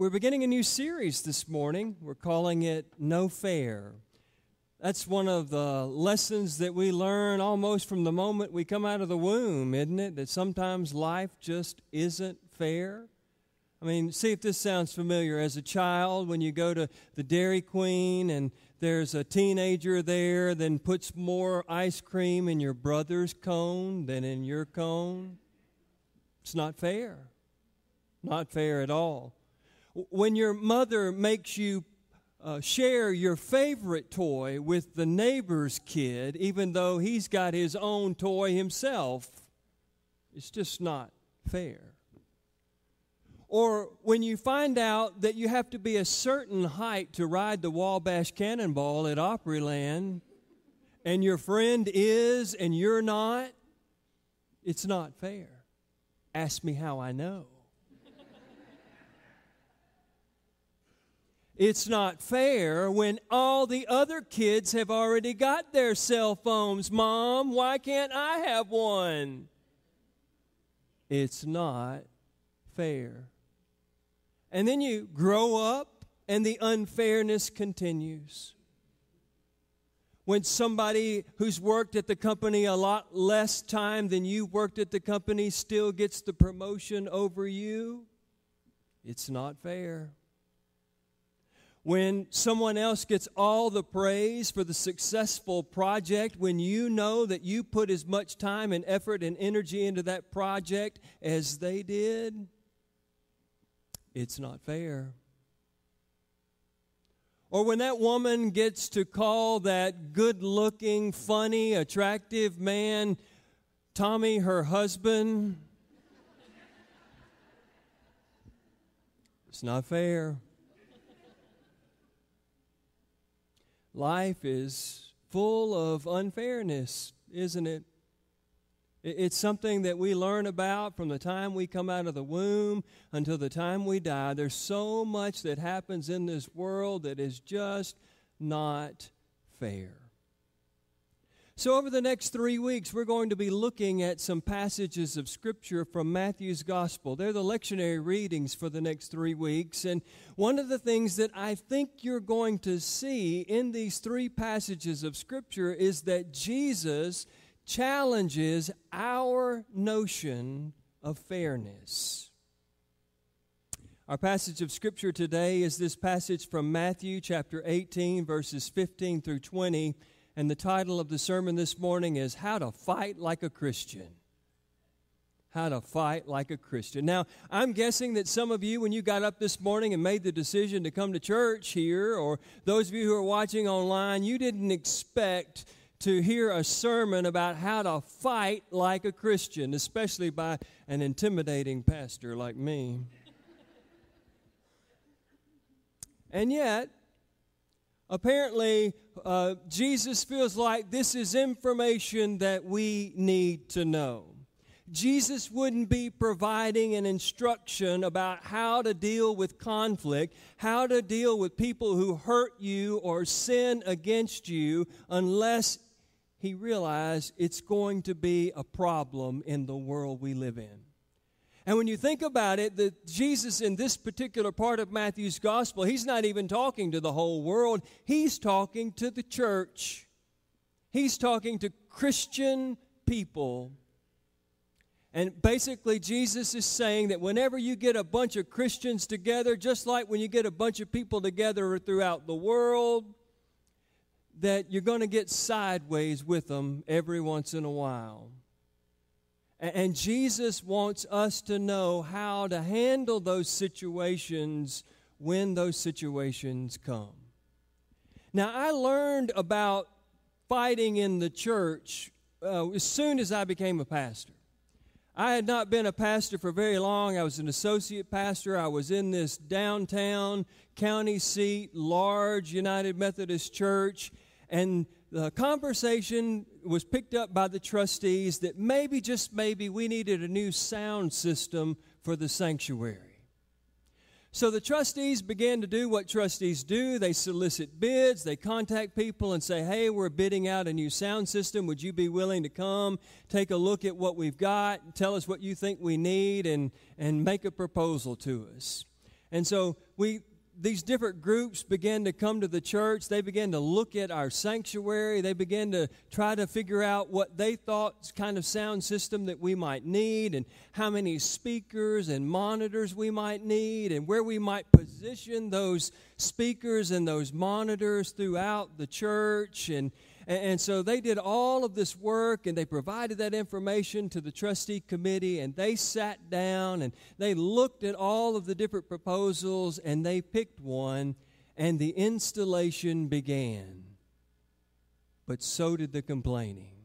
we're beginning a new series this morning. We're calling it No Fair. That's one of the lessons that we learn almost from the moment we come out of the womb, isn't it? That sometimes life just isn't fair. I mean, see if this sounds familiar. As a child, when you go to the Dairy Queen and there's a teenager there, then puts more ice cream in your brother's cone than in your cone. It's not fair. Not fair at all. When your mother makes you uh, share your favorite toy with the neighbor's kid, even though he's got his own toy himself, it's just not fair. Or when you find out that you have to be a certain height to ride the Wabash Cannonball at Opryland, and your friend is and you're not, it's not fair. Ask me how I know. It's not fair when all the other kids have already got their cell phones. Mom, why can't I have one? It's not fair. And then you grow up and the unfairness continues. When somebody who's worked at the company a lot less time than you worked at the company still gets the promotion over you, it's not fair when someone else gets all the praise for the successful project, when you know that you put as much time and effort and energy into that project as they did, it's not fair. Or when that woman gets to call that good looking, funny, attractive man Tommy her husband, it's not fair. Life is full of unfairness, isn't it? It's something that we learn about from the time we come out of the womb until the time we die. There's so much that happens in this world that is just not fair. So, over the next three weeks, we're going to be looking at some passages of Scripture from Matthew's Gospel. They're the lectionary readings for the next three weeks. And one of the things that I think you're going to see in these three passages of Scripture is that Jesus challenges our notion of fairness. Our passage of Scripture today is this passage from Matthew chapter 18, verses 15 through 20 and the title of the sermon this morning is How to Fight Like a Christian. How to Fight Like a Christian. Now, I'm guessing that some of you, when you got up this morning and made the decision to come to church here, or those of you who are watching online, you didn't expect to hear a sermon about how to fight like a Christian, especially by an intimidating pastor like me. And yet, apparently, uh, Jesus feels like this is information that we need to know. Jesus wouldn't be providing an instruction about how to deal with conflict, how to deal with people who hurt you or sin against you, unless he realized it's going to be a problem in the world we live in. And when you think about it, that Jesus in this particular part of Matthew's gospel, he's not even talking to the whole world, he's talking to the church. He's talking to Christian people. And basically, Jesus is saying that whenever you get a bunch of Christians together, just like when you get a bunch of people together throughout the world, that you're going to get sideways with them every once in a while. And Jesus wants us to know how to handle those situations when those situations come. Now, I learned about fighting in the church uh, as soon as I became a pastor. I had not been a pastor for very long. I was an associate pastor. I was in this downtown county seat, large United Methodist church, and the conversation was picked up by the trustees that maybe, just maybe, we needed a new sound system for the sanctuary. So the trustees began to do what trustees do. They solicit bids, they contact people and say, Hey, we're bidding out a new sound system. Would you be willing to come, take a look at what we've got, tell us what you think we need, and, and make a proposal to us? And so we these different groups began to come to the church. They began to look at our sanctuary. They began to try to figure out what they thought kind of sound system that we might need and how many speakers and monitors we might need and where we might position those speakers and those monitors throughout the church and and, so they did all of this work and they provided that information to the trustee committee and they sat down and they looked at all of the different proposals and they picked one and the installation began. But so did the complaining.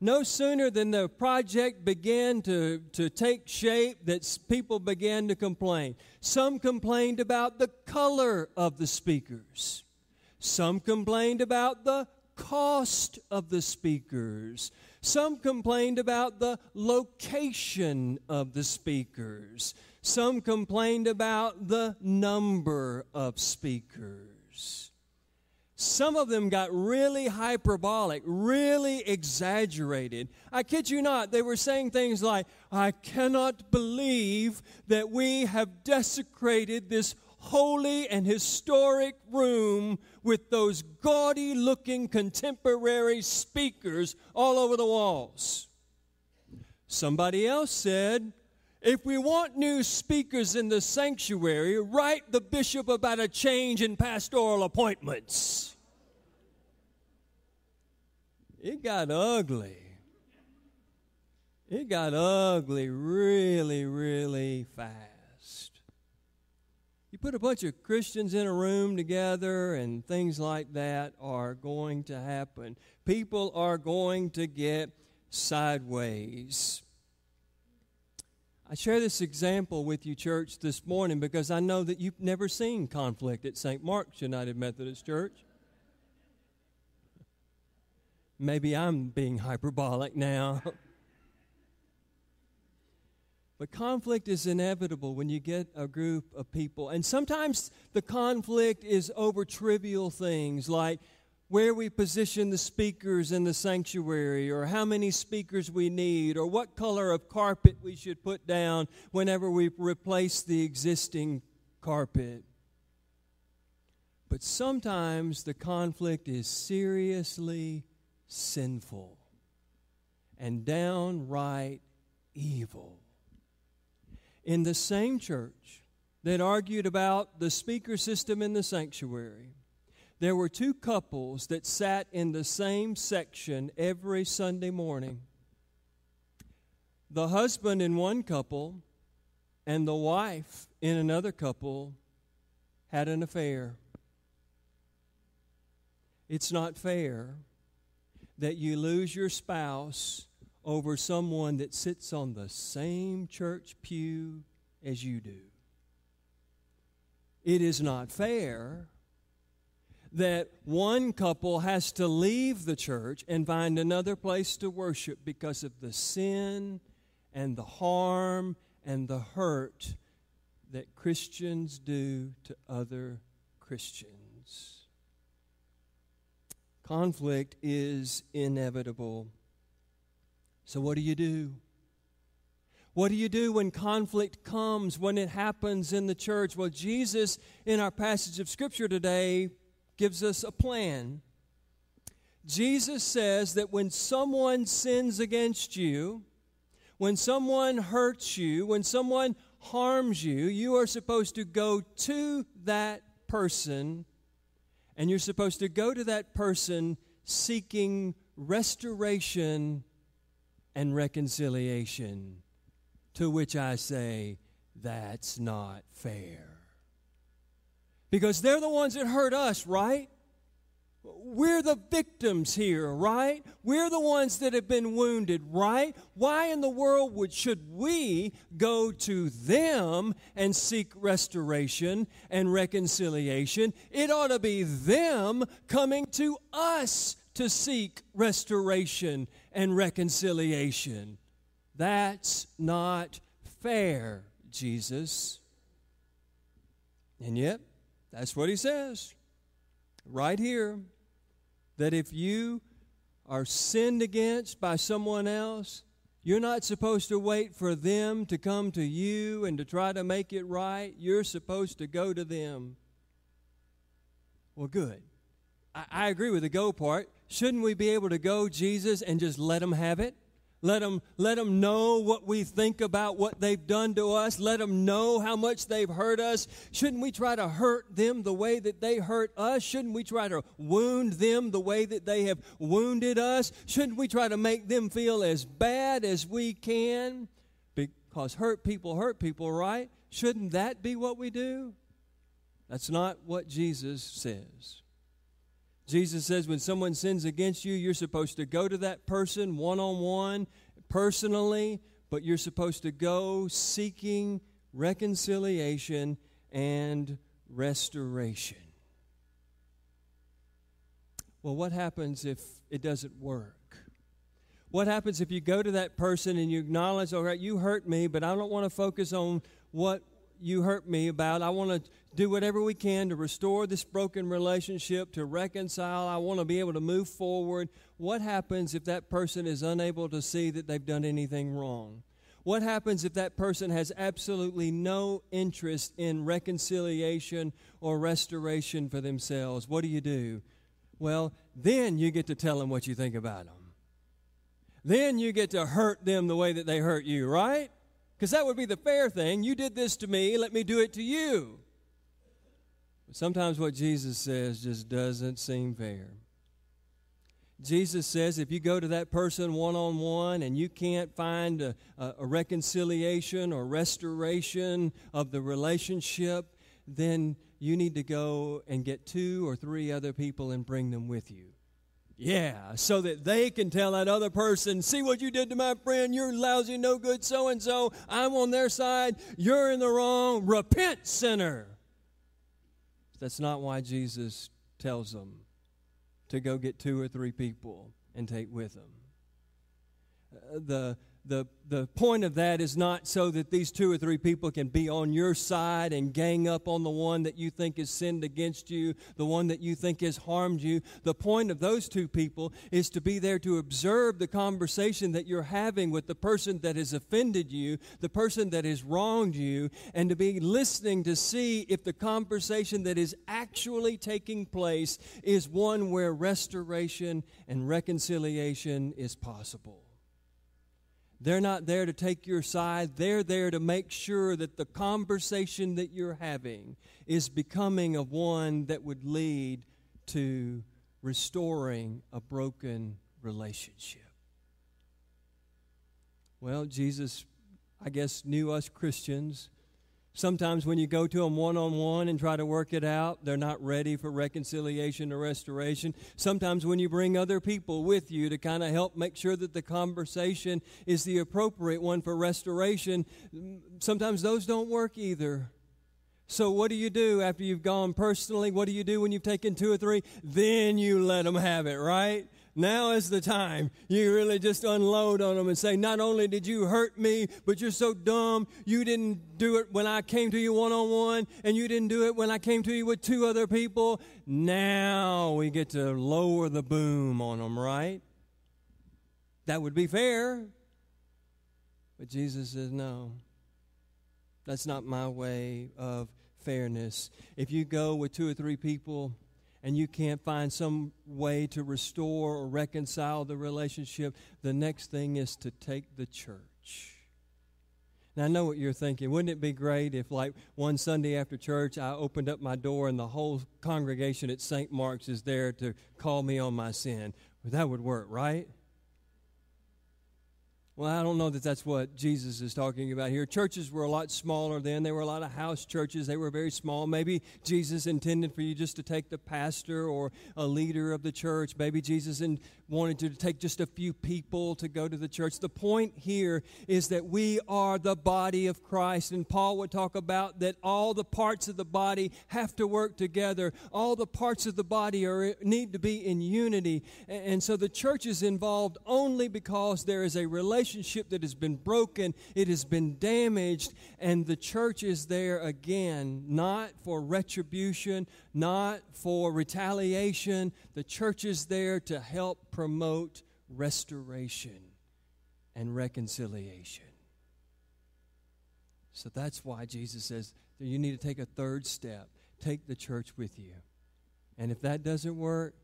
No sooner than the project began to, to take shape that people began to complain. Some complained about the color of the speakers. Some complained about the cost of the speakers. Some complained about the location of the speakers. Some complained about the number of speakers. Some of them got really hyperbolic, really exaggerated. I kid you not, they were saying things like, I cannot believe that we have desecrated this holy and historic room with those gaudy looking contemporary speakers all over the walls. Somebody else said, if we want new speakers in the sanctuary, write the bishop about a change in pastoral appointments. It got ugly. It got ugly really, really fast. You put a bunch of Christians in a room together, and things like that are going to happen. People are going to get sideways. I share this example with you, church, this morning because I know that you've never seen conflict at St. Mark's United Methodist Church. Maybe I'm being hyperbolic now. But conflict is inevitable when you get a group of people. And sometimes the conflict is over trivial things like where we position the speakers in the sanctuary, or how many speakers we need, or what color of carpet we should put down whenever we replace the existing carpet. But sometimes the conflict is seriously sinful and downright evil in the same church that argued about the speaker system in the sanctuary, there were two couples that sat in the same section every Sunday morning. The husband in one couple and the wife in another couple had an affair. It's not fair that you lose your spouse over someone that sits on the same church pew as you do. It is not fair that one couple has to leave the church and find another place to worship because of the sin and the harm and the hurt that Christians do to other Christians. Conflict is inevitable. So, what do you do? What do you do when conflict comes, when it happens in the church? Well, Jesus, in our passage of Scripture today, gives us a plan. Jesus says that when someone sins against you, when someone hurts you, when someone harms you, you are supposed to go to that person and you're supposed to go to that person seeking restoration and reconciliation. To which I say, that's not fair. Because they're the ones that hurt us, right? We're the victims here, right? We're the ones that have been wounded, right? Why in the world would should we go to them and seek restoration and reconciliation? It ought to be them coming to us to seek restoration and reconciliation. That's not fair, Jesus. And yet, that's what he says right here that if you are sinned against by someone else, You're not supposed to wait for them to come to you and to try to make it right. You're supposed to go to them. Well, good. I, I agree with the go part. Shouldn't we be able to go, Jesus, and just let them have it? Let them, let them know what we think about what they've done to us. Let them know how much they've hurt us. Shouldn't we try to hurt them the way that they hurt us? Shouldn't we try to wound them the way that they have wounded us? Shouldn't we try to make them feel as bad as we can? Because hurt people hurt people, right? Shouldn't that be what we do? That's not what Jesus says. Jesus says when someone sins against you, you're supposed to go to that person one on one, personally, but you're supposed to go seeking reconciliation and restoration. Well, what happens if it doesn't work? What happens if you go to that person and you acknowledge, all right, you hurt me, but I don't want to focus on what you hurt me about. I want to do whatever we can to restore this broken relationship, to reconcile. I want to be able to move forward. What happens if that person is unable to see that they've done anything wrong? What happens if that person has absolutely no interest in reconciliation or restoration for themselves? What do you do? Well, then you get to tell them what you think about them. Then you get to hurt them the way that they hurt you, right? Because that would be the fair thing. You did this to me, let me do it to you. Sometimes what Jesus says just doesn't seem fair. Jesus says if you go to that person one on one and you can't find a, a, reconciliation or restoration of the relationship, then you need to go and get two or three other people and bring them with you. Yeah, so that they can tell that other person, see what you did to my friend, you're lousy, no good, so and so. I'm on their side, you're in the wrong. Repent, sinner. That's not why Jesus tells them to go get two or three people and take with them. Uh, the the, the point of that is not so that these two or three people can be on your side and gang up on the one that you think has sinned against you, the one that you think has harmed you. The point of those two people is to be there to observe the conversation that you're having with the person that has offended you, the person that has wronged you, and to be listening to see if the conversation that is actually taking place is one where restoration and reconciliation is possible. They're not there to take your side. They're there to make sure that the conversation that you're having is becoming of one that would lead to restoring a broken relationship. Well, Jesus, I guess, knew us Christians Sometimes when you go to them one on one and try to work it out, they're not ready for reconciliation or restoration. Sometimes when you bring other people with you to kind of help make sure that the conversation is the appropriate one for restoration, sometimes those don't work either. So, what do you do after you've gone personally? What do you do when you've taken two or three? Then you let them have it, right? Now is the time. You really just unload on them and say, Not only did you hurt me, but you're so dumb. You didn't do it when I came to you one on one, and you didn't do it when I came to you with two other people. Now we get to lower the boom on them, right? That would be fair. But Jesus says, No. That's not my way of fairness. If you go with two or three people, and you can't find some way to restore or reconcile the relationship, the next thing is to take the church. Now, I know what you're thinking. Wouldn't it be great if, like, one Sunday after church, I opened up my door and the whole congregation at St. Mark's is there to call me on my sin? Well, that would work, right? Well, I don't know that that's what Jesus is talking about here. Churches were a lot smaller then. They were a lot of house churches. They were very small. Maybe Jesus intended for you just to take the pastor or a leader of the church. Maybe Jesus in, wanted to take just a few people to go to the church. The point here is that we are the body of Christ. And Paul would talk about that all the parts of the body have to work together. All the parts of the body are, need to be in unity. And so the church is involved only because there is a relationship relationship that has been broken, it has been damaged, and the church is there again, not for retribution, not for retaliation. The church is there to help promote restoration and reconciliation. So that's why Jesus says that you need to take a third step. Take the church with you. And if that doesn't work,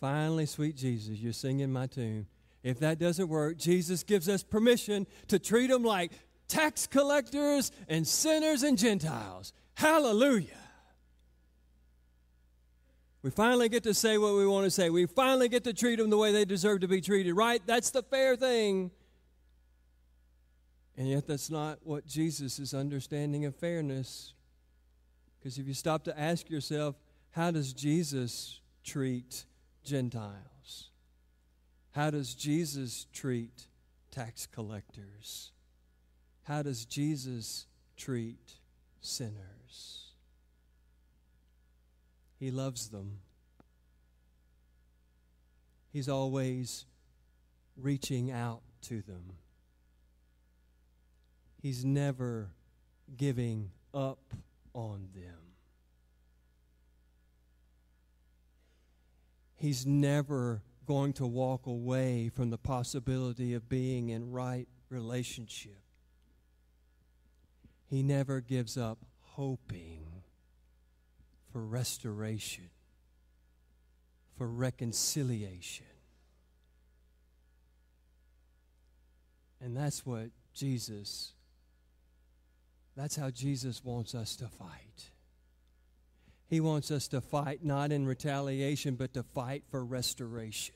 finally, sweet Jesus, you're singing my tune. If that doesn't work, Jesus gives us permission to treat them like tax collectors and sinners and Gentiles. Hallelujah. We finally get to say what we want to say. We finally get to treat them the way they deserve to be treated, right? That's the fair thing. And yet, that's not what Jesus' is understanding of fairness. Because if you stop to ask yourself, how does Jesus treat Gentiles? How does Jesus treat tax collectors? How does Jesus treat sinners? He loves them. He's always reaching out to them. He's never giving up on them. He's never going to walk away from the possibility of being in right relationship. He never gives up hoping for restoration, for reconciliation. And that's what Jesus that's how Jesus wants us to fight. He wants us to fight not in retaliation, but to fight for restoration.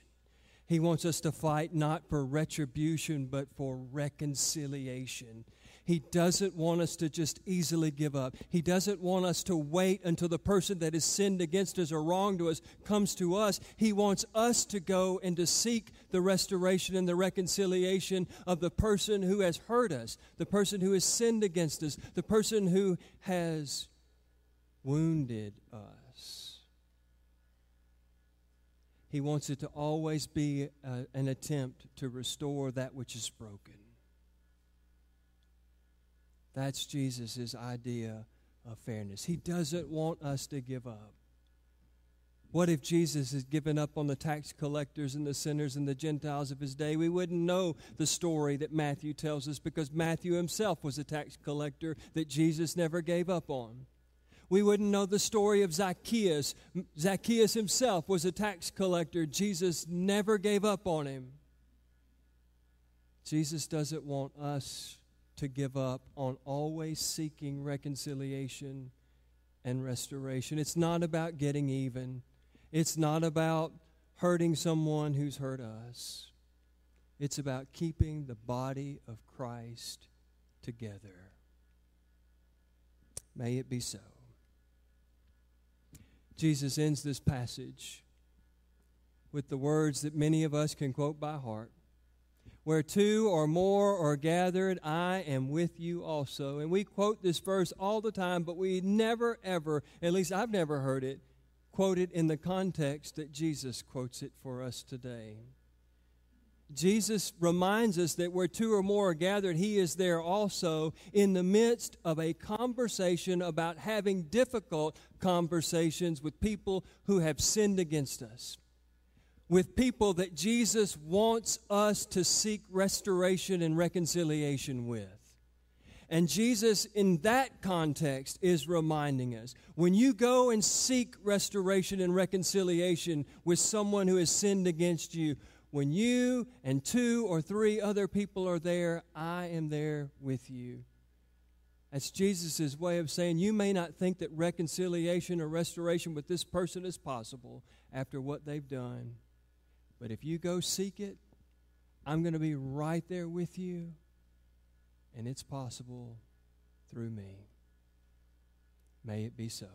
He wants us to fight not for retribution, but for reconciliation. He doesn't want us to just easily give up. He doesn't want us to wait until the person that has sinned against us or wronged us comes to us. He wants us to go and to seek the restoration and the reconciliation of the person who has hurt us, the person who has sinned against us, the person who has wounded us. He wants it to always be a, an attempt to restore that which is broken. That's Jesus' idea of fairness. He doesn't want us to give up. What if Jesus had given up on the tax collectors and the sinners and the Gentiles of his day? We wouldn't know the story that Matthew tells us because Matthew himself was a tax collector that Jesus never gave up on. We wouldn't know the story of Zacchaeus. Zacchaeus himself was a tax collector. Jesus never gave up on him. Jesus doesn't want us to give up on always seeking reconciliation and restoration. It's not about getting even, it's not about hurting someone who's hurt us. It's about keeping the body of Christ together. May it be so. Jesus ends this passage with the words that many of us can quote by heart where two or more are gathered, I am with you also. And we quote this verse all the time, but we never, ever, at least I've never heard it, quoted in the context that Jesus quotes it for us today. Jesus reminds us that where two or more are gathered, He is there also in the midst of a conversation about having difficult conversations with people who have sinned against us with people that Jesus wants us to seek restoration and reconciliation with. And Jesus, in that context, is reminding us when you go and seek restoration and reconciliation with someone who has sinned against you, when you and two or three other people are there, I am there with you. That's Jesus' way of saying you may not think that reconciliation or restoration with this person is possible after what they've done. But if you go seek it, I'm going to be right there with you, and it's possible through me. May it be so.